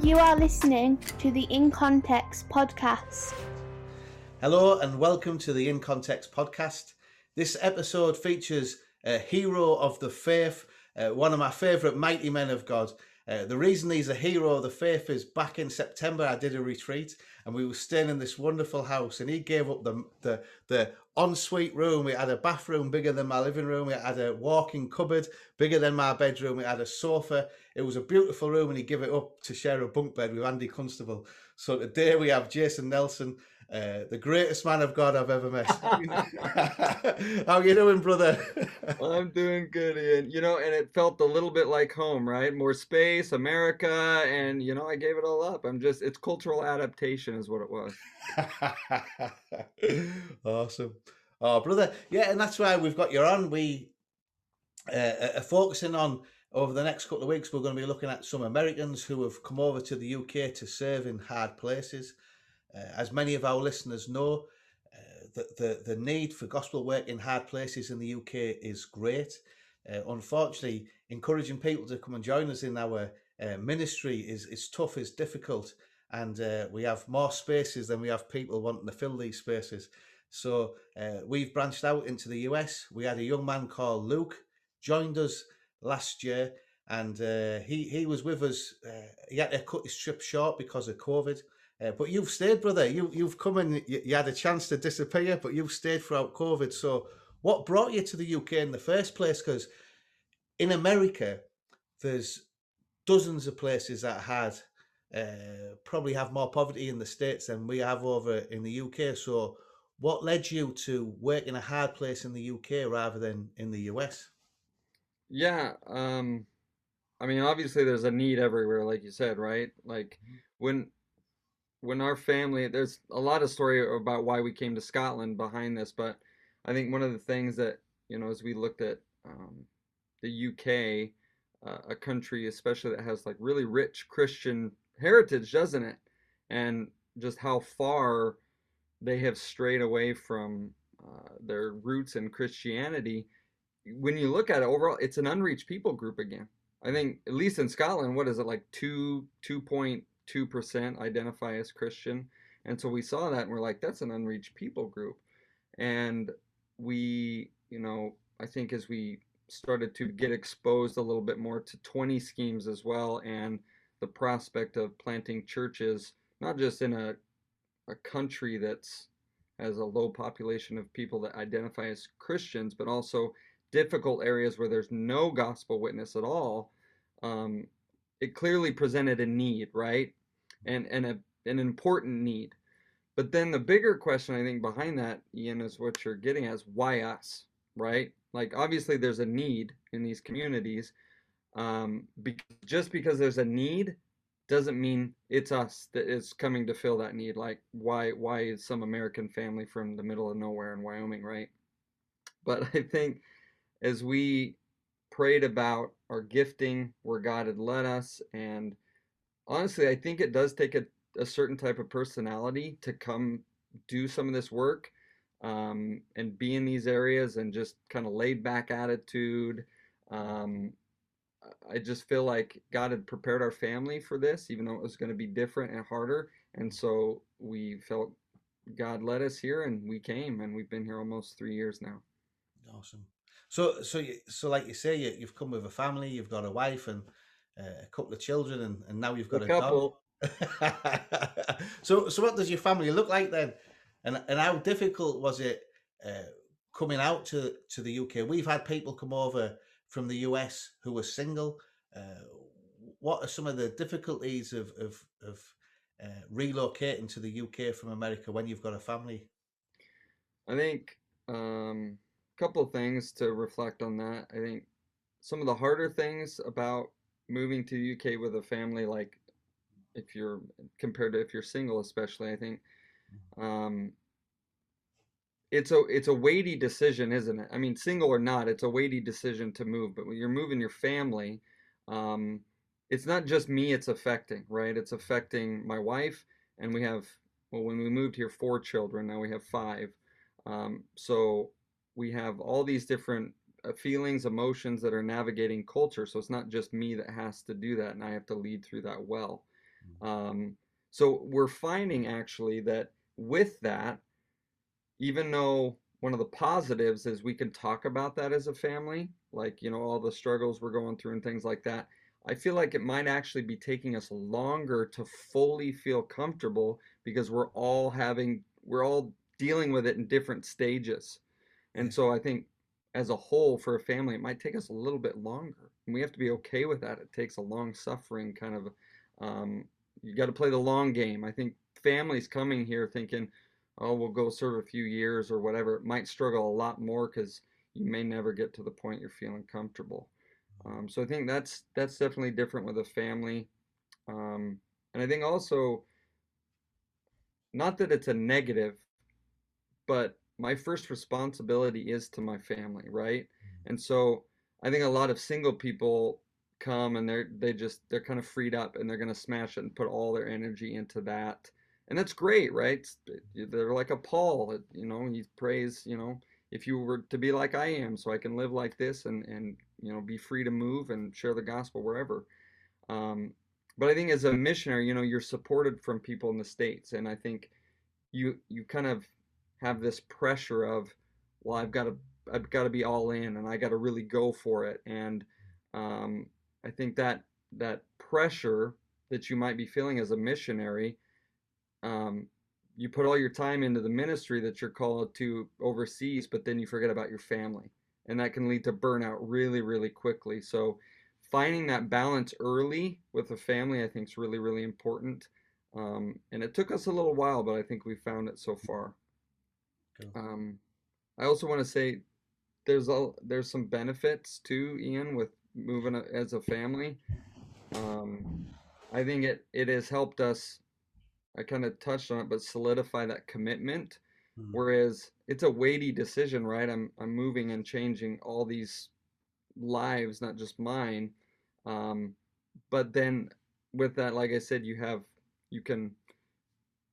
You are listening to the In Context podcast. Hello and welcome to the In Context podcast. This episode features a hero of the faith, uh, one of my favourite mighty men of God. Uh, the reason he's a hero of the faith is back in September I did a retreat and we were staying in this wonderful house and he gave up the the the ensuite room. We had a bathroom bigger than my living room. We had a walk-in cupboard bigger than my bedroom. We had a sofa. It was a beautiful room and he gave it up to share a bunk bed with Andy Constable. So today we have Jason Nelson uh, the greatest man of God I've ever met. How you doing, brother? I'm doing good, Ian. You know, and it felt a little bit like home, right? More space, America, and you know, I gave it all up. I'm just it's cultural adaptation is what it was. awesome. Oh, brother. Yeah, and that's why we've got you on. We uh, are focusing on over the next couple of weeks, we're going to be looking at some Americans who have come over to the UK to serve in hard places. Uh, as many of our listeners know, uh, the, the, the need for gospel work in hard places in the UK is great. Uh, unfortunately, encouraging people to come and join us in our uh, ministry is, is tough, is difficult, and uh, we have more spaces than we have people wanting to fill these spaces. So uh, we've branched out into the US. We had a young man called Luke joined us last year, and he he was with us. he had to cut his trip short because of COVID. Uh, but you've stayed, brother. You you've come and you, you, had a chance to disappear, but you've stayed throughout COVID. So, what brought you to the UK in the first place? Because in America, there's dozens of places that had uh, probably have more poverty in the states than we have over in the UK. So, what led you to work in a hard place in the UK rather than in the US? Yeah, um, I mean, obviously, there's a need everywhere, like you said, right? Like when when our family there's a lot of story about why we came to Scotland behind this, but I think one of the things that you know as we looked at um, the UK, uh, a country especially that has like really rich Christian heritage, doesn't it? And just how far they have strayed away from uh, their roots in Christianity. When you look at it overall, it's an unreached people group again. I think at least in Scotland, what is it like two two point 2% identify as Christian. And so we saw that and we're like, that's an unreached people group. And we, you know, I think as we started to get exposed a little bit more to 20 schemes as well and the prospect of planting churches, not just in a, a country that's has a low population of people that identify as Christians, but also difficult areas where there's no gospel witness at all. Um, it clearly presented a need, right? And and a, an important need. But then the bigger question I think behind that, Ian, is what you're getting at is why us, right? Like obviously there's a need in these communities. Um, be- just because there's a need doesn't mean it's us that is coming to fill that need. Like why why is some American family from the middle of nowhere in Wyoming, right? But I think as we prayed about our gifting, where God had led us, and honestly, I think it does take a, a certain type of personality to come do some of this work um, and be in these areas and just kind of laid back attitude. Um, I just feel like God had prepared our family for this, even though it was going to be different and harder. And so we felt God led us here, and we came, and we've been here almost three years now. Awesome. So, so, you, so, like you say, you, you've come with a family, you've got a wife, and uh, a couple of children, and, and now you've got a, a couple. dog. so, so what does your family look like then? And and how difficult was it uh, coming out to to the UK? We've had people come over from the US who were single. Uh, what are some of the difficulties of of, of uh, relocating to the UK from America when you've got a family? I think um, a couple of things to reflect on that. I think some of the harder things about moving to the UK with a family, like if you're compared to if you're single, especially, I think mm-hmm. um, it's a it's a weighty decision, isn't it? I mean, single or not, it's a weighty decision to move. But when you're moving your family, um, it's not just me; it's affecting, right? It's affecting my wife, and we have well, when we moved here, four children. Now we have five. Um, so we have all these different feelings, emotions that are navigating culture. So it's not just me that has to do that, and I have to lead through that well. Um, so we're finding actually that with that, even though one of the positives is we can talk about that as a family, like, you know, all the struggles we're going through and things like that. I feel like it might actually be taking us longer to fully feel comfortable because we're all having, we're all dealing with it in different stages. And so I think as a whole for a family, it might take us a little bit longer. And we have to be okay with that. It takes a long suffering kind of, um, you got to play the long game. I think families coming here thinking, oh, we'll go serve a few years or whatever, it might struggle a lot more because you may never get to the point you're feeling comfortable. Um, so I think that's that's definitely different with a family, um, and I think also, not that it's a negative, but my first responsibility is to my family, right? And so I think a lot of single people come and they're they just they're kind of freed up and they're gonna smash it and put all their energy into that, and that's great, right? They're like a Paul, you know, he prays, you know, if you were to be like I am, so I can live like this and and you know be free to move and share the gospel wherever. Um, but I think as a missionary, you know, you're supported from people in the states, and I think you you kind of have this pressure of, well, I've got to I've got to be all in, and I got to really go for it, and um, I think that that pressure that you might be feeling as a missionary, um, you put all your time into the ministry that you're called to overseas, but then you forget about your family, and that can lead to burnout really, really quickly. So, finding that balance early with the family, I think, is really, really important. Um, and it took us a little while, but I think we found it so far. Cool. Um, I also want to say there's all there's some benefits too, Ian, with moving as a family. Um, I think it it has helped us. I kind of touched on it, but solidify that commitment. Mm. Whereas it's a weighty decision, right? I'm I'm moving and changing all these lives, not just mine. Um, but then with that, like I said, you have you can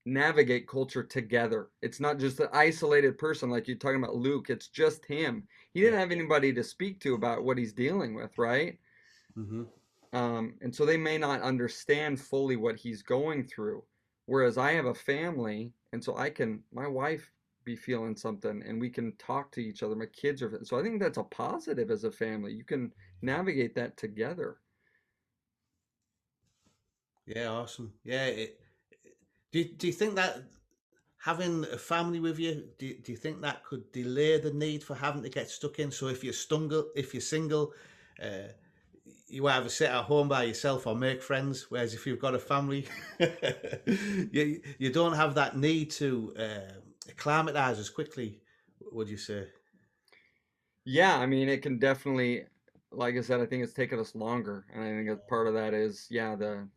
navigate culture together. It's not just an isolated person like you're talking about Luke. It's just him. He didn't have anybody to speak to about what he's dealing with, right? hmm Um, and so they may not understand fully what he's going through. Whereas I have a family, and so I can, my wife be feeling something, and we can talk to each other. My kids are, so I think that's a positive as a family. You can navigate that together. Yeah, awesome. Yeah. It, do you, do you think that having a family with you, do, you- do you think that could delay the need for having to get stuck in? So if you're stungle, if you're single, uh, you either sit at home by yourself or make friends. Whereas if you've got a family, you you don't have that need to uh, acclimatize as quickly. Would you say? Yeah, I mean, it can definitely, like I said, I think it's taken us longer, and I think a part of that is, yeah, the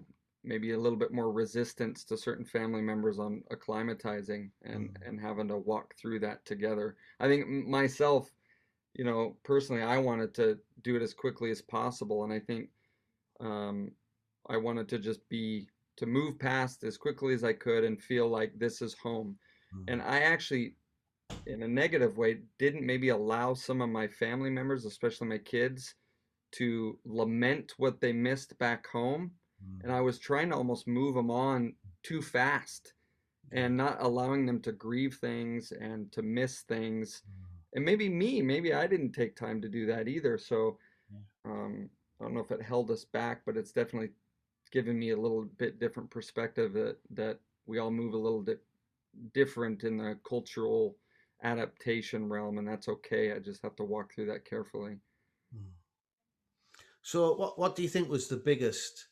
maybe a little bit more resistance to certain family members on acclimatizing and Mm. and having to walk through that together. I think myself, you know, personally, I wanted to do it as quickly as possible, and I think um, I wanted to just be to move past as quickly as I could and feel like this is home. Mm. And I actually in a negative way, didn't maybe allow some of my family members, especially my kids, to lament what they missed back home. And I was trying to almost move them on too fast and not allowing them to grieve things and to miss things. And maybe me, maybe I didn't take time to do that either. So um, I don't know if it held us back, but it's definitely given me a little bit different perspective that, that we all move a little bit different in the cultural adaptation realm, and that's okay. I just have to walk through that carefully. Mm. So, what what do you think was the biggest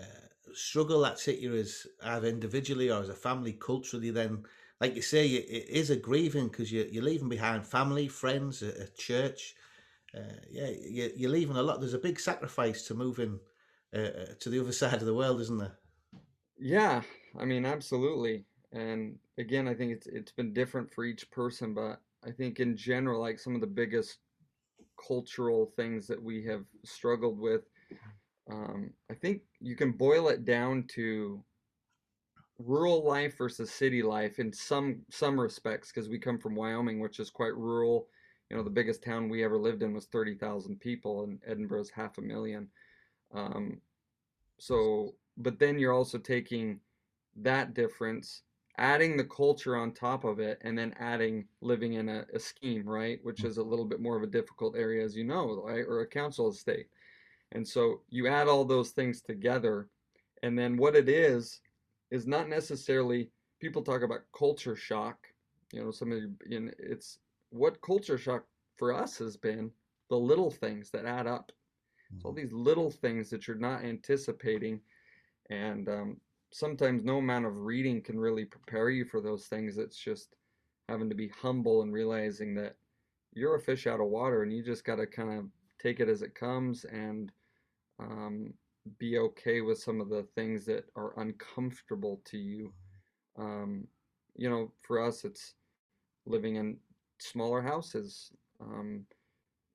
uh, struggle that's hit you as either individually or as a family culturally? Then, like you say, you- it is a grieving because you you're leaving behind family, friends, a, a church. Uh, yeah, you, you're leaving a lot. There's a big sacrifice to moving uh, uh, to the other side of the world, isn't there? Yeah, I mean, absolutely. And again, I think it's it's been different for each person, but I think in general, like some of the biggest cultural things that we have struggled with, um, I think you can boil it down to rural life versus city life in some some respects, because we come from Wyoming, which is quite rural. You know, the biggest town we ever lived in was 30,000 people, and Edinburgh's half a million. Um, so but then you're also taking that difference adding the culture on top of it and then adding living in a, a scheme right which is a little bit more of a difficult area as you know right or a council estate and so you add all those things together and then what it is is not necessarily people talk about culture shock you know some of you in it's what culture shock for us has been the little things that add up. It's all these little things that you're not anticipating and um, sometimes no amount of reading can really prepare you for those things. It's just having to be humble and realizing that you're a fish out of water and you just got to kind of take it as it comes and um, be okay with some of the things that are uncomfortable to you um, you know for us it's living in smaller houses um,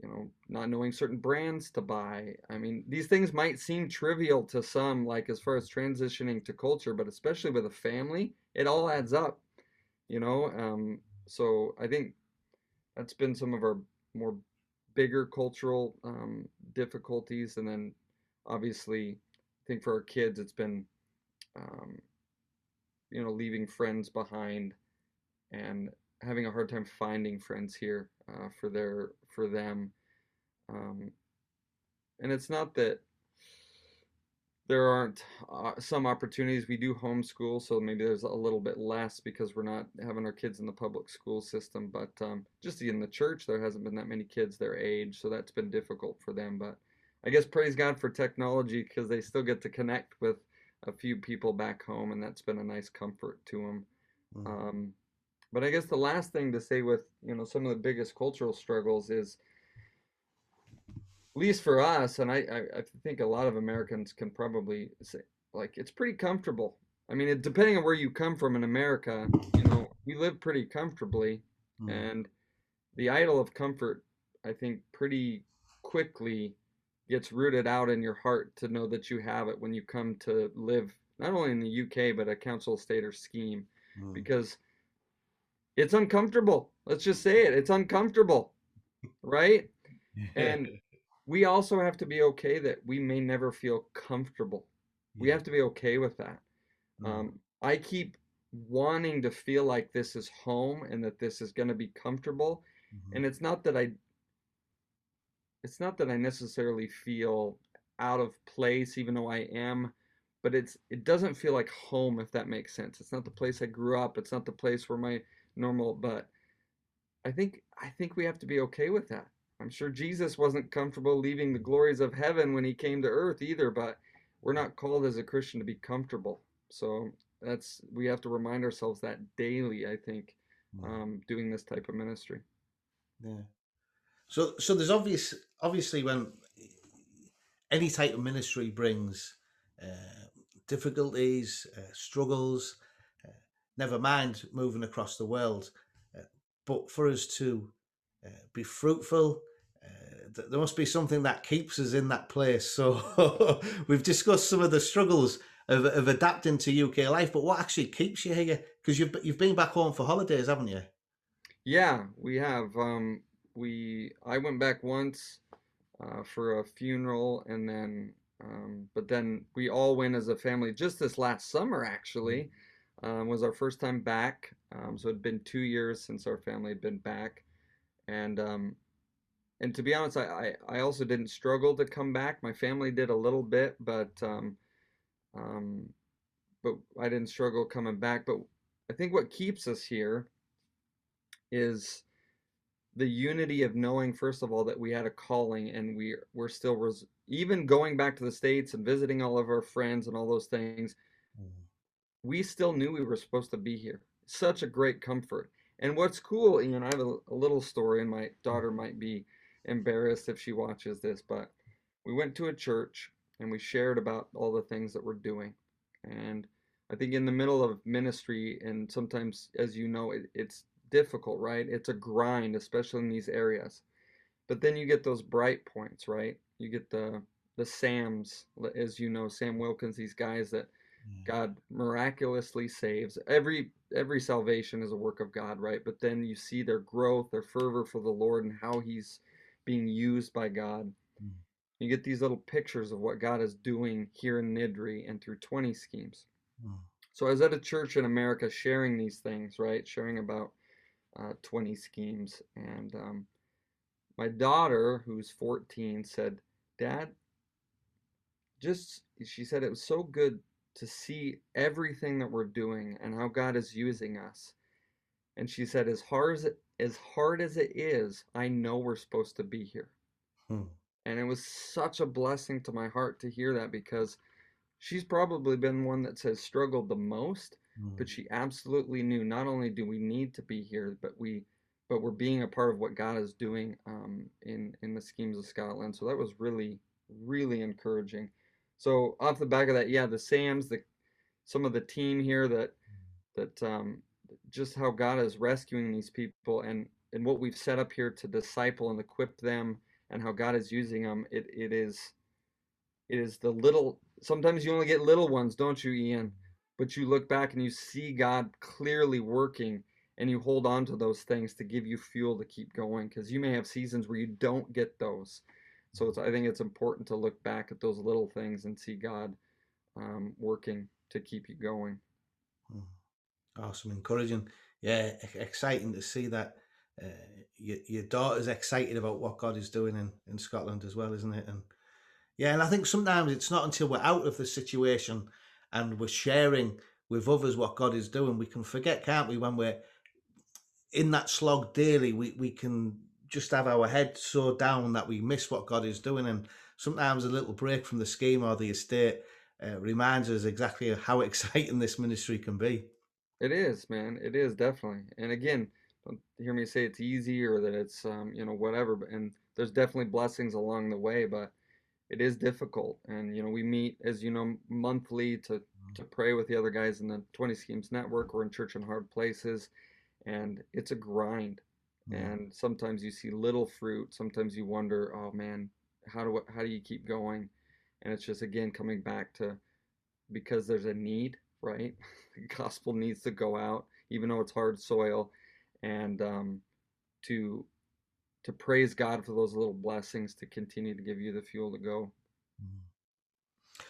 you know, not knowing certain brands to buy. I mean, these things might seem trivial to some, like as far as transitioning to culture, but especially with a family, it all adds up, you know. Um, so I think that's been some of our more bigger cultural um, difficulties, and then obviously, I think for our kids, it's been, um, you know, leaving friends behind and having a hard time finding friends here uh, for their for them. Um, and it's not that there aren't uh, some opportunities. We do homeschool, so maybe there's a little bit less because we're not having our kids in the public school system. But um, just in the church, there hasn't been that many kids their age, so that's been difficult for them. But I guess praise God for technology because they still get to connect with a few people back home, and that's been a nice comfort to them. Mm-hmm. Um, but I guess the last thing to say with you know some of the biggest cultural struggles is, at least for us, and I, I, I think a lot of Americans can probably say like it's pretty comfortable. I mean, it, depending on where you come from in America, you know, we live pretty comfortably, mm. and the idol of comfort, I think, pretty quickly gets rooted out in your heart to know that you have it when you come to live not only in the UK but a council estate or scheme, mm. because it's uncomfortable. Let's just say it. It's uncomfortable. Right? and we also have to be okay that we may never feel comfortable. We have to be okay with that. Mm-hmm. Um, I keep wanting to feel like this is home and that this is going to be comfortable. Mm-hmm. And it's not that I it's not that I necessarily feel out of place even though I am, but it's it doesn't feel like home if that makes sense. It's not the place I grew up. It's not the place where my normal, but I think I think we have to be okay with that. I'm sure Jesus wasn't comfortable leaving the glories of heaven when he came to earth either, but we're not called as a Christian to be comfortable. So that's we have to remind ourselves that daily, I think, um, doing this type of ministry. Yeah. So so there's obvious obviously when any type of ministry brings uh, difficulties, uh, struggles, never mind moving across the world. Uh, but for us to uh, be fruitful, uh, there must be something that keeps us in that place. So we've discussed some of the struggles of, of adapting to UK life, but what actually keeps you here? Because you've you've been back home for holidays, haven't you? Yeah, we have. Um, we I went back once uh, for a funeral, and then um, but then we all went as a family just this last summer, actually. Mm-hmm um, was our first time back. Um, so it had been two years since our family had been back, and um, and to be honest, I, I, I also didn't struggle to come back. My family did a little bit, but um, um, but I didn't struggle coming back. But I think what keeps us here is the unity of knowing first of all that we had a calling and we we're still res- even going back to the states and visiting all of our friends and all those things mm-hmm we still knew we were supposed to be here. Such a great comfort. And what's cool, Ian, I have a, a little story, and my daughter might be embarrassed if she watches this, but we went to a church and we shared about all the things that we're doing. And I think in the middle of ministry, and sometimes, as you know, it, it's difficult, right? It's a grind, especially in these areas. But then you get those bright points, right? You get the the Sams, as you know, Sam Wilkins, these guys that God miraculously saves. Every every salvation is a work of God, right? But then you see their growth, their fervor for the Lord and how he's being used by God. Mm. You get these little pictures of what God is doing here in Niddrie and through 20 schemes. Mm. So I was at a church in America sharing these things, right? Sharing about uh, 20 schemes. And um, my daughter, who's 14, said, Dad, just, she said it was so good to see everything that we're doing and how God is using us. And she said, as hard as it, as hard as it is, I know we're supposed to be here. Hmm. And it was such a blessing to my heart to hear that because she's probably been one that has struggled the most, Mm. but she absolutely knew not only do we need to be here, but we but we're being a part of what God is doing um, in in the schemes of Scotland. So that was really really encouraging. So off the back of that, yeah, the Sams, the some of the team here that that um, just how God is rescuing these people and and what we've set up here to disciple and equip them and how God is using them. It it is it is the little. Sometimes you only get little ones, don't you, Ian? But you look back and you see God clearly working, and you hold on to those things to give you fuel to keep going. Because you may have seasons where you don't get those. So I think it's important to look back at those little things and see God um, working to keep you going. Mm. Awesome, encouraging. Yeah, exciting to see that uh, your, your daughter's excited about what God is doing in, in Scotland as well, isn't it? And yeah, and I think sometimes it's not until we're out of the situation and we're sharing with others what God is doing, we can forget, can't we, when we're in that slog daily, we, we can just have our head so down that we miss what God is doing. And sometimes a little break from the scheme or the estate uh, reminds us exactly how exciting this ministry can be. It is, man. It is definitely. And again, don't hear me say it's easy or that it's um, you know whatever. And there's definitely blessings along the way, but it is difficult. And you know we meet as you know monthly to to pray with the other guys in the 20 Schemes Network. We're in Church in Hard Places, and it's a grind. Mm. And sometimes you see little fruit. Sometimes you wonder, oh man, how do how do you keep going? And it's just again coming back to because there's a need, right? The gospel needs to go out, even though it's hard soil, and um, to to praise God for those little blessings to continue to give you the fuel to go.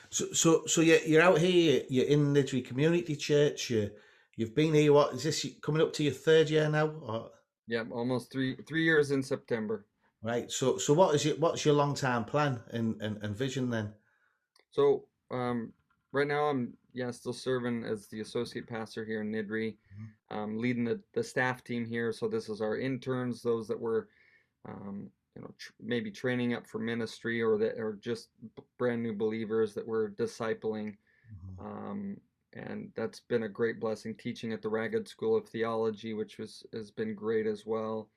So, so, so you're, you're out here. You're in Niddrie Community Church. You, you've been here. What is this coming up to your third year now? Or, Yeah, almost three three years in September. right. So, so what is it? What's your long term plan and, and, and vision then? So um, right now I'm yeah still serving as the associate pastor here in Niddrie, um, leading the, the staff team here. So this is our interns, those that were um, you know tr- maybe training up for ministry or that are just brand new believers that we're discipling. Um, and that's been a great blessing teaching at the Ragged School of Theology, which was has been great as well.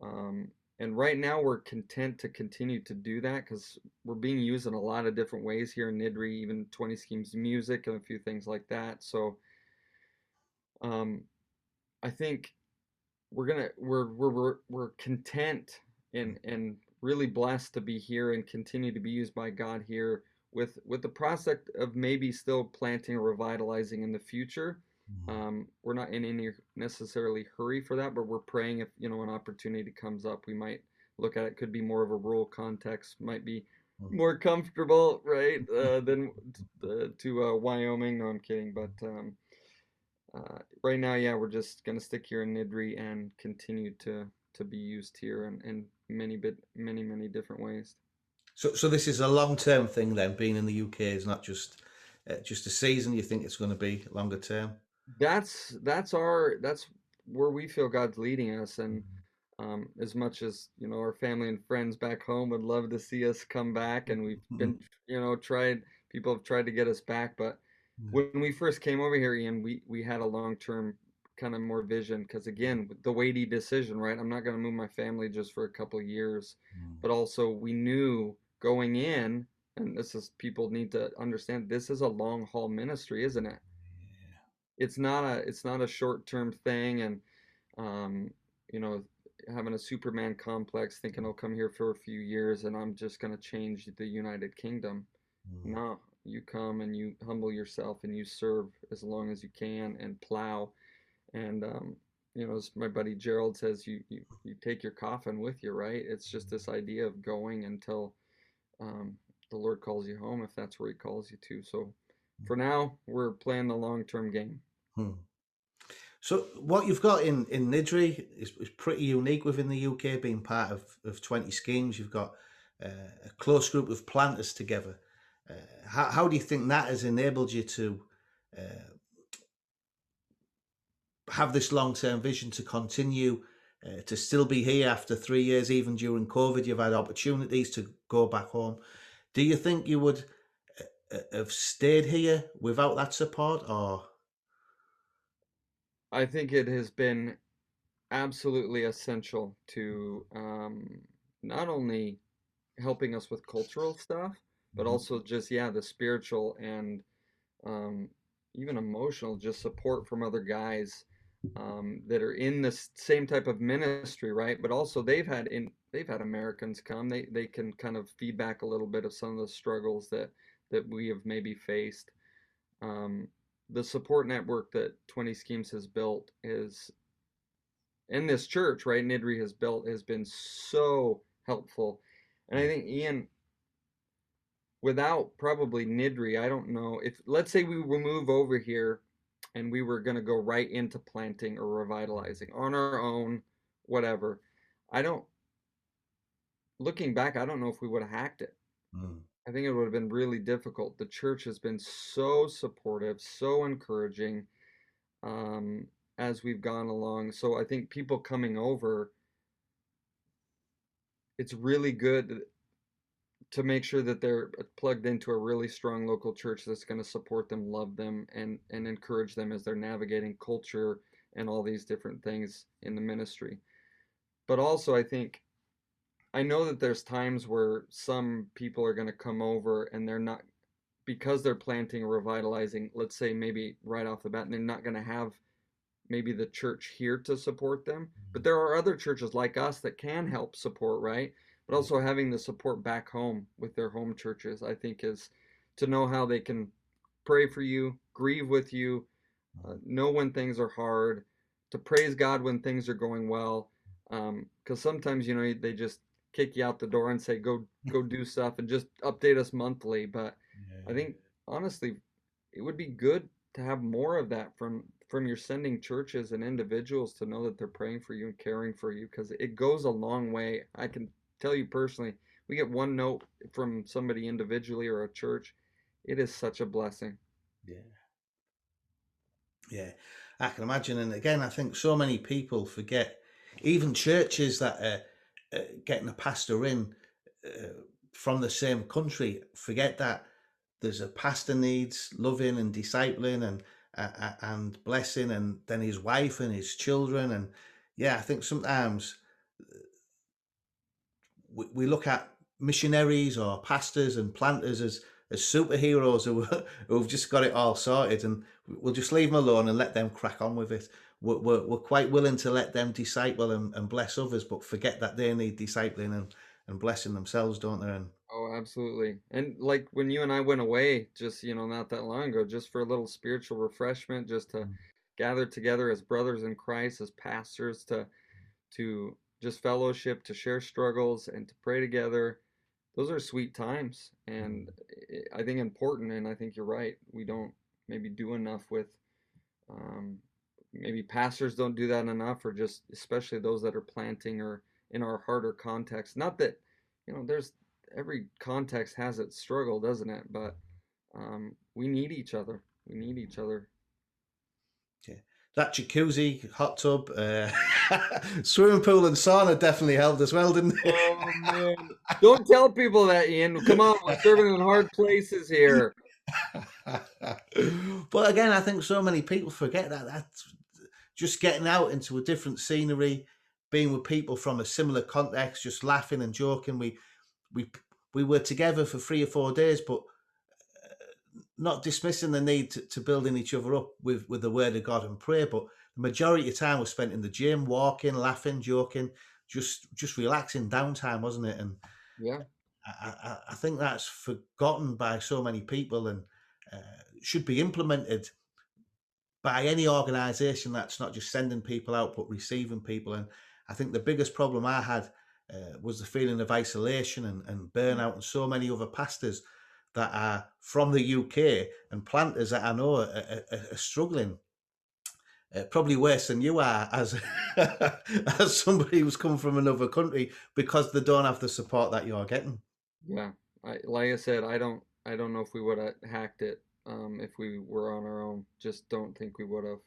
Um, and right now we're content to continue to do that because we're being used in a lot of different ways here in Niddrie, even 20 Schemes Music and a few things like that. So um, I think we're gonna we're we're we're, we're content and and really blessed to be here and continue to be used by God here with with the prospect of maybe still planting or revitalizing in the future. Um, we're not in any necessarily hurry for that, but we're praying if you know an opportunity comes up, we might look at it. Could be more of a rural context, might be more comfortable, right, uh, than uh, to uh, Wyoming. No, I'm kidding, but um, uh, right now, yeah, we're just gonna stick here in Niddrie and continue to to be used here in, in many bit many many different ways. So, so this is a long term thing then. Being in the UK is not just uh, just a season. You think it's going to be longer term? That's that's our that's where we feel God's leading us, and um, as much as you know, our family and friends back home would love to see us come back, and we've been you know tried. People have tried to get us back, but when we first came over here, Ian, we we had a long term kind of more vision because again, the weighty decision, right? I'm not going to move my family just for a couple of years, but also we knew going in, and this is people need to understand this is a long haul ministry, isn't it? It's not a it's not a short term thing, and um, you know having a Superman complex, thinking I'll come here for a few years and I'm just going to change the United Kingdom. No, you come and you humble yourself and you serve as long as you can and plow. And um, you know, as my buddy Gerald says, you, you you take your coffin with you, right? It's just this idea of going until um, the Lord calls you home, if that's where He calls you to. So for now, we're playing the long term game. Hmm. So what you've got in in Niddrie is, is pretty unique within the UK. Being part of, of twenty schemes, you've got uh, a close group of planters together. Uh, how how do you think that has enabled you to uh, have this long term vision to continue? Uh, to still be here after three years, even during COVID, you've had opportunities to go back home. Do you think you would uh, uh, have stayed here without that support, or I think it has been absolutely essential to um, not only helping us with cultural stuff, but Mhm. also just, yeah, the spiritual and um, even emotional, just support from other guys um, that are in the same type of ministry, right? But also they've had in they've had Americans come. They they can kind of feedback a little bit of some of the struggles that that we have maybe faced. Um, the support network that 20 Schemes has built is in this church, right? Niddrie has built has been so helpful. And I think Ian, without probably Niddrie, I don't know if let's say we will move over here and we were going to go right into planting or revitalizing on our own, whatever. I don't looking back, I don't know if we would have hacked it. Mm. I think it would have been really difficult. The church has been so supportive, so encouraging um, as we've gone along. So I think people coming over, it's really good to make sure that they're uh, plugged into a really strong local church that's going to support them, love them, and and encourage them as they're navigating culture and all these different things in the ministry. But also, I think I know that there's times where some people are going to come over and they're not because they're planting or revitalizing, let's say maybe right off the bat, and they're not going to have maybe the church here to support them. But mm-hmm. there are other churches like us that can help support, right? But also having the support back home with their home churches, I think, is to know how they can pray for you, grieve with you, uh, know when things are hard, to praise God when things are going well. Because sometimes, you know, they just kick you out the door and say, go, go do stuff and just update us monthly. But I think honestly, it would be good to have more of that from from your sending churches and individuals to know that they're praying for you and caring for you because it goes a long way. I can tell you personally, we get one note from somebody individually or a church, it is such a blessing. Yeah. Yeah, I can imagine. And again, I think so many people forget, even churches that are uh, getting a pastor in uh, from the same country, forget that there's a pastor needs loving and discipling and uh, and blessing, and then his wife and his children. And yeah, I think sometimes we, we look at missionaries or pastors and planters as as superheroes who who've just got it all sorted, and we'll just leave them alone and let them crack on with it. We're, we're, we're quite willing to let them disciple and, and bless others, but forget that they need discipling and, and blessing themselves, don't they? And Oh, absolutely. And like when you and I went away, just, you know, not that long ago, just for a little spiritual refreshment, just to mm. gather together as brothers in Christ, as pastors, to to just fellowship, to share struggles and to pray together. Those are sweet times and I think important and I think you're right. We don't maybe do enough with um, maybe pastors don't do that enough or just especially those that are planting or in our harder context. Not that, you know, there's every context has its struggle, doesn't it? But um, we need each other. We need each other. That jacuzzi, hot tub, uh, swimming pool, and sauna definitely helped as well, didn't it? Oh man! Don't tell people that, Ian. Come on, we're serving in hard places here. but again, I think so many people forget that that's just getting out into a different scenery, being with people from a similar context, just laughing and joking. We we we were together for three or four days, but not dismissing the need to, to building each other up with with the word of God and prayer. But the majority of time was spent in the gym, walking, laughing, joking, just just relaxing, downtime, wasn't it? And Yeah. I, I, I think that's forgotten by so many people and uh, should be implemented by any organisation that's not just sending people out but receiving people. And I think the biggest problem I had uh, was the feeling of isolation and, and burnout, and so many other pastors that are from the UK and planters that I know are, are, are struggling. Uh, probably worse than you are as as somebody who's come from another country because they don't have the support that you're getting. Yeah, I like I said, I don't I don't know if we would have hacked it um, if we were on our own. Just don't think we would have.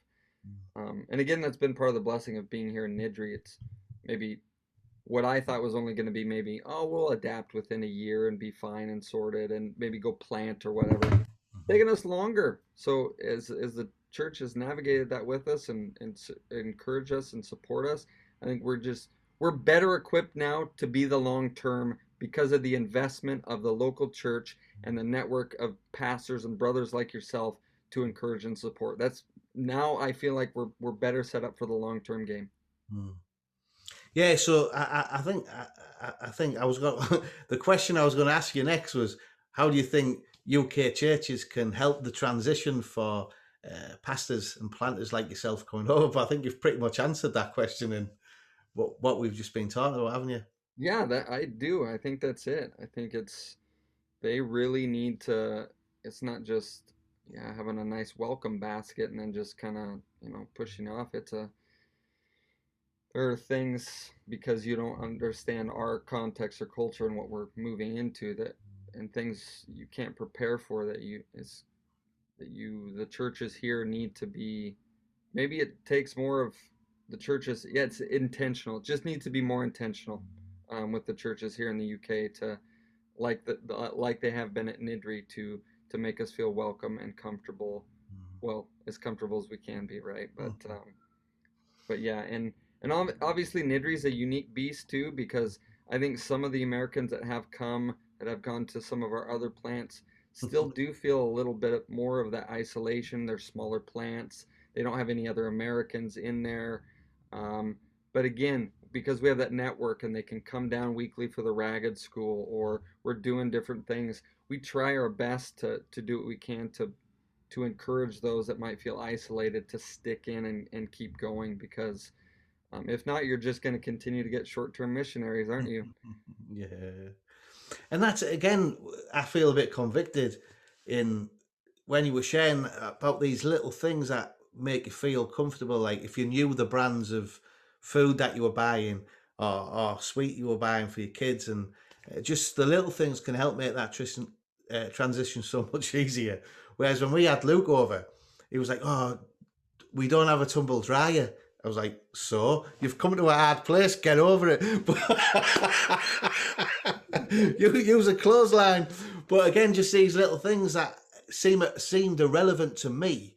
Um, and again, that's been part of the blessing of being here in Niddrie. It's maybe what I thought was only going to be maybe, oh, we'll adapt within a year and be fine and sorted and maybe go plant or whatever. Taking us longer. So as as the church has navigated that with us and and encourage us and support us, I think we're just we're better equipped now to be the long term because of the investment of the local church and the network of pastors and brothers like yourself to encourage and support. That's now I feel like we're we're better set up for the long term game. Mm. Yeah, so I, I- think I, I- I think I was going. the question I was going to ask you next was, how do you think UK churches can help the transition for uh, pastors and planters like yourself coming over? But I think you've pretty much answered that question in what what we've just been talking about, haven't you? Yeah, that I do. I think that's it. I think it's they really need to it's not just yeah, having a nice welcome basket and then just kind of, you know, pushing off. It's a there are things because you don't understand our context or culture and what we're moving into that and things you can't prepare for that you it's that you the churches here need to be maybe it takes more of the churches yeah it's intentional it just needs to be more intentional um, with the churches here in the UK to like the, the like they have been at Niddrie to to make us feel welcome and comfortable well as comfortable as we can be right but Mhm. um, but yeah and and ob- obviously Niddrie's a unique beast too because I think some of the Americans that have come that have gone to some of our other plants still do feel a little bit more of that isolation. They're smaller plants. They don't have any other Americans in there. Um, but again because we have that network and they can come down weekly for the ragged school or we're doing different things we try our best to to do what we can to to encourage those that might feel isolated to stick in and, and keep going because um, if not you're just going to continue to get short-term missionaries aren't you Yeah, and that's again. I feel a bit convicted in when you were sharing about these little things that make you feel comfortable. Like if you knew the brands of food that you were buying or, or sweet you were buying for your kids, and uh, just the little things can help make that tris- uh, transition so much easier. Whereas when we had Luke over, he was like, "Oh, we don't have a tumble dryer." I was like, "So you've come to a hard place. Get over it." you use a clothesline, but again, just these little things that seem seemed irrelevant to me,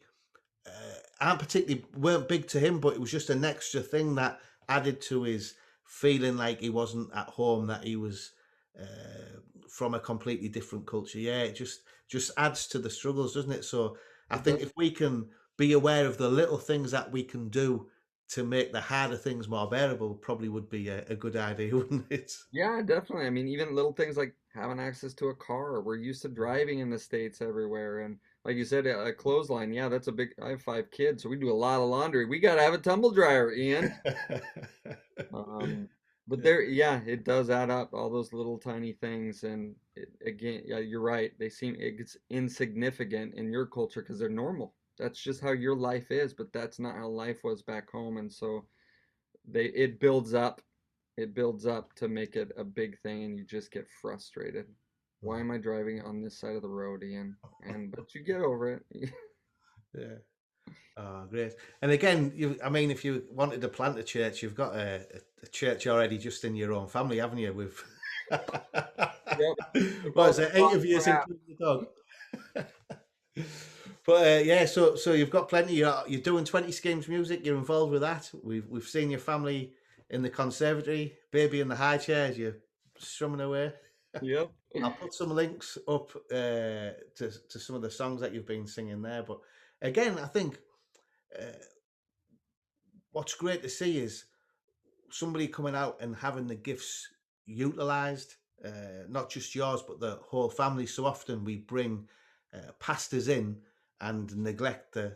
uh, aren't particularly weren't big to him, but it was just an extra thing that added to his feeling like he wasn't at home, that he was uh, from a completely different culture. Yeah, it just just adds to the struggles, doesn't it? So I think if we can be aware of the little things that we can do to make the harder things more bearable, probably would be a, a good idea, wouldn't it? yeah definitely i mean even little things like having access to a car we're used to driving in the states everywhere and like you said a a clothesline yeah that's a big i have five kids so we do a lot of laundry we got to have a tumble dryer ian Um, but there, yeah, it does add up, all those little tiny things. And it, again, yeah, you're right. They seem it's insignificant in your culture because they're normal. That's just how your life is, but that's not how life was back home. And so they it builds up, it builds up to make it a big thing, and you just get frustrated. Why mm. am I driving on this side of the road, Ian? And but you get over it. Yeah. Oh, great. And again, you, I mean, if you wanted to plant a church, you've got a, a, church already just in your own family, haven't you? With what is it, eight of you, Yeah. including the dog. but uh, yeah, so so you've got plenty. You're, you're doing twenty schemes music. You're involved with that. We've we've seen your family in the conservatory, baby in the high chairs. You're strumming away. Yep. I'll put some links up uh, to to some of the songs that you've been singing there. But again, I think uh, what's great to see is somebody coming out and having the gifts utilized, uh, not just yours, but the whole family. So often we bring uh, pastors in and neglect the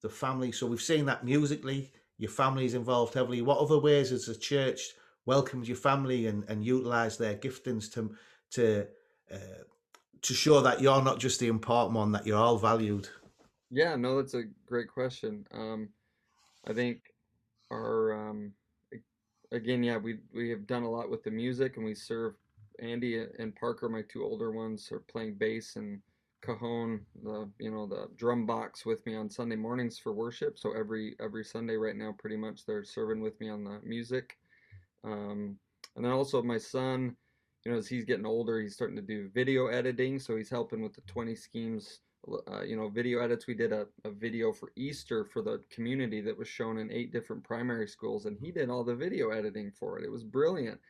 the family. So we've seen that musically. Your family is involved heavily. What other ways as the church welcomed your family and, and utilized their giftings to to uh, to show that you're not just the important one, that you're all valued? Yeah, no, that's a great question. Um, I think our um, again, yeah, we we have done a lot with the music, and we serve Andy and Parker, my two older ones, are playing bass and cajon, the you know the drum box with me on Sunday mornings for worship. So every every Sunday right now, pretty much they're serving with me on the music. Um, and then also my son, you know, as he's getting older, he's starting to do video editing. So he's helping with the 20 schemes, uh, you know, video edits. We did a, a video for Easter for the community that was shown in eight different primary schools, and he did all the video editing for it. It was brilliant.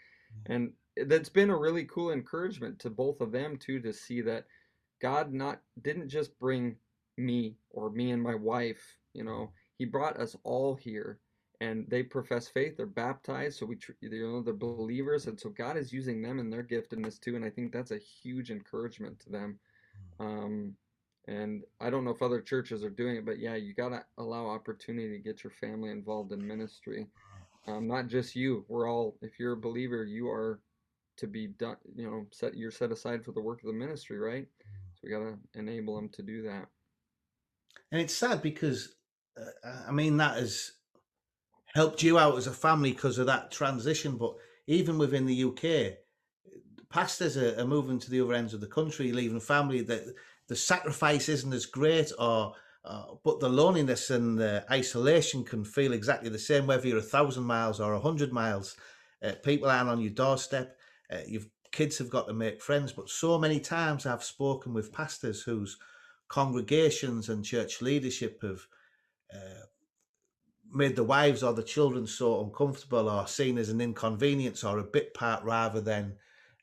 And that's been a really cool encouragement to both of them too to see that God not didn't just bring me or me and my wife, you know, he brought us all here and they profess faith, they're baptized, so we you know they're believers and so God is using them in their giftedness too and I think that's a huge encouragement to them. Um, and I don't know if other churches are doing it, but yeah, you got to allow opportunity to get your family involved in ministry. Um, not just you. We're all, if you're a believer, you are to be done, you know, set, you're set aside for the work of the ministry, right? We got to enable them to do that. And it's sad because, uh, I mean, that has helped you out as a family because of that transition. But even within the UK, pastors are, are moving to the other ends of the country, leaving family. That the sacrifice isn't as great, or uh, but the loneliness and the isolation can feel exactly the same whether you're a thousand miles or a hundred miles. Uh, people aren't on your doorstep. Uh, you've kids have got to make friends. But so many times I've spoken with pastors whose congregations and church leadership have uh, made the wives or the children so uncomfortable or seen as an inconvenience or a bit part rather than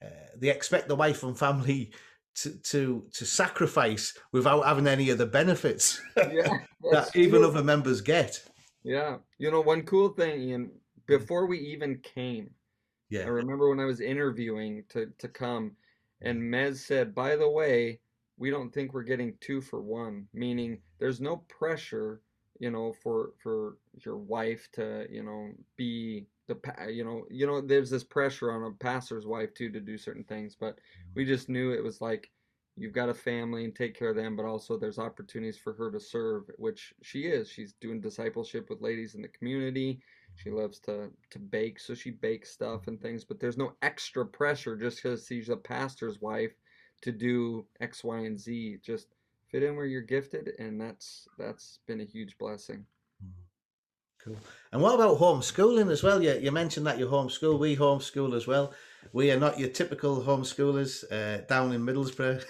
uh, they expect the wife and family to to to sacrifice without having any of the benefits yeah, that even other members get. Yeah, you know one cool thing, Ian. Before we even came, yeah. I remember when I was interviewing to, to come, and Mez said, by the way, we don't think we're getting two for one, meaning there's no pressure, you know, for for your wife to, you know, be the you know, you know, there's this pressure on a pastor's wife too to do certain things, but we mm-hmm. just knew it was like you've got a family and take care of them, but also there's opportunities for her to serve, which she is. She's doing discipleship with ladies in the community. She loves to to bake, so she bakes stuff and things. But there's no extra pressure just because she's a pastor's wife to do X, Y, and Z. Just fit in where you're gifted, and that's that's been a huge blessing. Cool. And what about homeschooling as well? You, you mentioned that you homeschool. We homeschool as well. We are not your typical homeschoolers uh, down in Middlesbrough.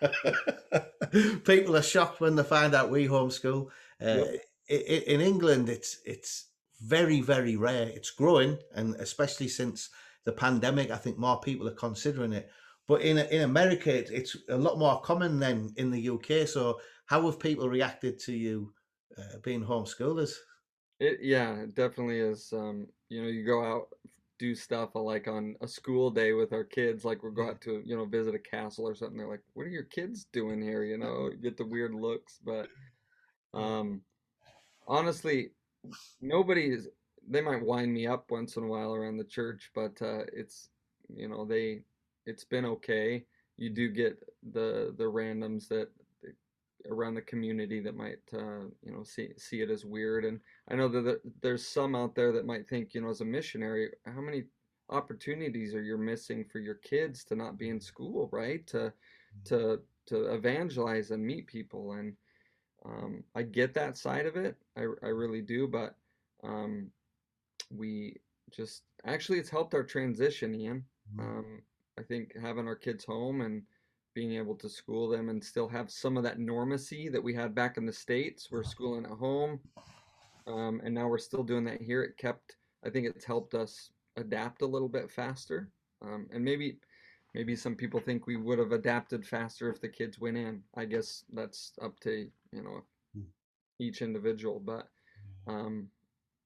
People are shocked when they find out we homeschool. Uh, yep. in, in England, it's it's very, very rare. It's growing, and especially since the pandemic, I think more people are considering it. But in in America, it, it's a lot more common than in the UK. So, how have people reacted to you uh, being homeschoolers? It yeah, it definitely is. Um, you know, you go out do stuff uh, like on a school day with our kids, like we'll go out to you know visit a castle or something. They're like, "What are your kids doing here?" You know, you get the weird looks, but um, honestly, nobody's they might wind me up once in a while around the church, but uh, it's you know they it's been okay. You do get the the randoms that around the community that might uh, you know see see it as weird, and I know that there's some out there that might think you know as a missionary, how many opportunities are you missing for your kids to not be in school, right? To mm-hmm. to to evangelize and meet people and um, I get that side of it. I, I really do, but um, we just actually it's helped our transition, Ian. Mm-hmm. Um, I think having our kids home and being able to school them and still have some of that normacy that we had back in the states. We're schooling at home, um, and now we're still doing that here. It kept. I think it's helped us adapt a little bit faster, um, and maybe maybe some people think we would have adapted faster if the kids went in. I guess that's up to you know hmm. each individual, but um,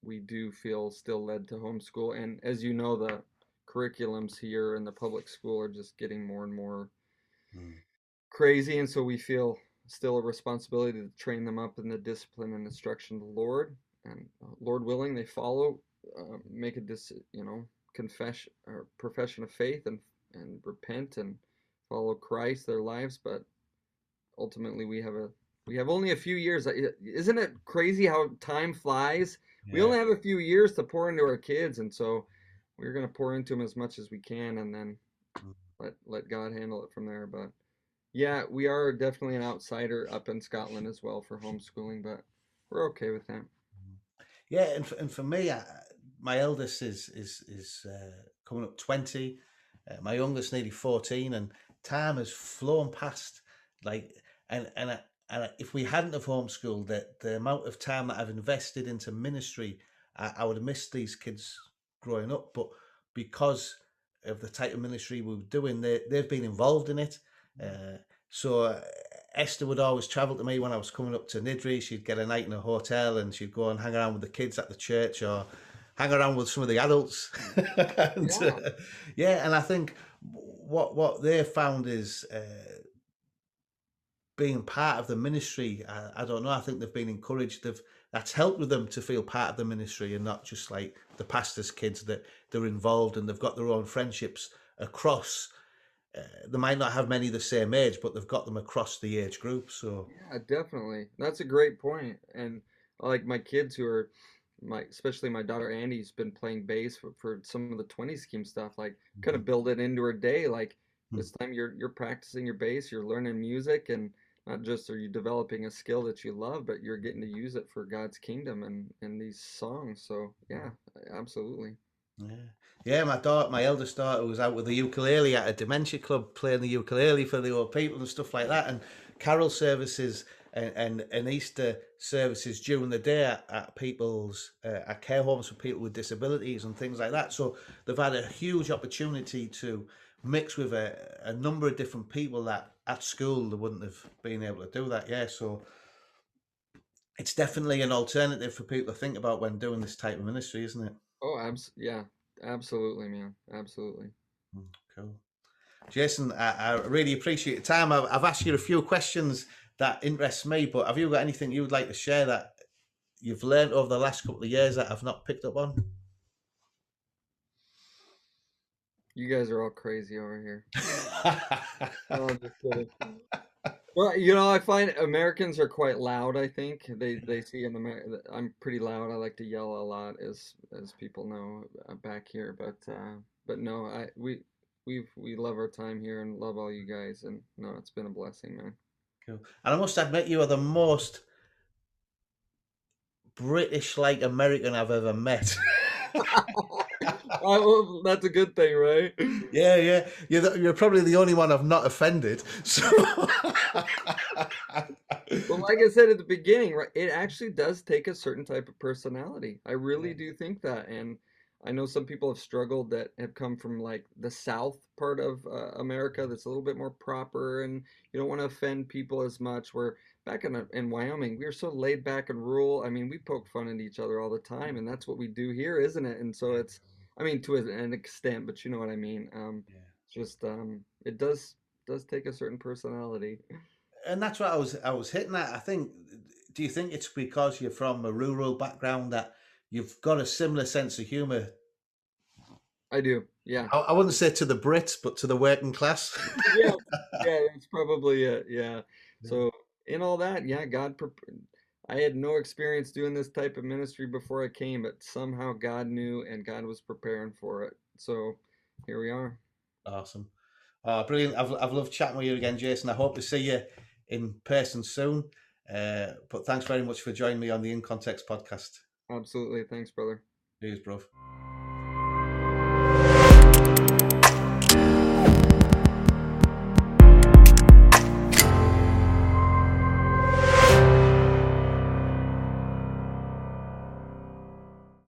we do feel still led to homeschool. And as you know, the curriculums here in the public school are just getting more and more mm. crazy, and so we feel still a responsibility to train them up in the discipline and instruction of the Lord. And uh, Lord willing, they follow, uh, make a dis- you know confession or profession of faith and and repent and follow Christ their lives, but ultimately we have a we have only a few years. Isn't it crazy how time flies? Yeah. We only have a few years to pour into our kids, and so we're going to pour into them as much as we can, and then mm. let let God handle it from there. But yeah, we are definitely an outsider up in Scotland as well for homeschooling, but we're okay with that. Yeah, and for, and for me, I, my eldest is is is uh, coming up twenty. Uh, my youngest nearly fourteen, and time has flown past. Like, and and I, and if we hadn't have homeschooled, that the amount of time that I've invested into ministry, I, I would have missed these kids growing up. But because of the type of ministry we were doing, they they've been involved in it. Uh, so uh, Esther would always travel to me when I was coming up to Niddrie. She'd get a night in a hotel and she'd go and hang around with the kids at the church or hang around with some of the adults. and, yeah. Uh, yeah. and I think what what they found is uh, being part of the ministry. I, I, don't know. I think they've been encouraged. They've that's helped with them to feel part of the ministry and not just like the pastor's kids that they're involved and they've got their own friendships across uh, they might not have many the same age, but they've got them across the age group. So yeah, definitely, that's a great point. And like my kids who are my, especially my daughter Andy's been playing bass for, for some of the twenty scheme stuff. Like, mm-hmm. kind of build it into her day. Like mm-hmm. this time you're you're practicing your bass, you're learning music, and not just are you developing a skill that you love, but you're getting to use it for God's kingdom and and these songs. So yeah, absolutely. Yeah. Yeah, my daughter, my eldest daughter was out with the ukulele at a dementia club playing the ukulele for the old people and stuff like that. And carol services and, and, and Easter services during the day at, at people's uh, at care homes for people with disabilities and things like that. So they've had a huge opportunity to mix with a, a number of different people that at school they wouldn't have been able to do that. Yeah, so it's definitely an alternative for people to think about when doing this type of ministry, isn't it? Oh, abs- yeah, absolutely, man, absolutely. Mm, cool, Jason. I, I really appreciate your time. I've, I've asked you a few questions that interest me, but have you got anything you would like to share that you've learned over the last couple of years that I've not picked up on? You guys are all crazy over here. oh, I'm just kidding. Well, you know, I find Americans are quite loud. I think they they see in America. I'm pretty loud. I like to yell a lot, as as people know uh, back here. But uh, but no, I we we we love our time here and love all you guys. And no, it's been a blessing, man. Cool. And I must admit, you are the most British-like American I've ever met. well, that's a good thing, right? Yeah, yeah. You're, the, you're probably the only one I've not offended. So. well, like I said at the beginning, right, it actually does take a certain type of personality. I really do think that, and I know some people have struggled that have come from like the South part of uh, America, that's a little bit more proper, and you don't want to offend people as much. Where back in in Wyoming, we are so laid back and rural. I mean, we poke fun at each other all the time, and that's what we do here, isn't it? And so it's I mean, to an extent, but you know what I mean. Um, yeah. Just um, it does does take a certain personality. And that's what I was I was hitting at. I think. Do you think it's because you're from a rural background that you've got a similar sense of humor? I do. Yeah. I, I wouldn't say to the Brits, but to the working class. yeah. Yeah. That's probably it. Yeah. So in all that, yeah, God I had no experience doing this type of ministry before I came, but somehow God knew and God was preparing for it. So here we are. Awesome. Uh, brilliant. I've, I've loved chatting with you again, Jason. I hope to see you in person soon. Uh, but thanks very much for joining me on the In Context podcast. Absolutely. Thanks, brother. Cheers, bro.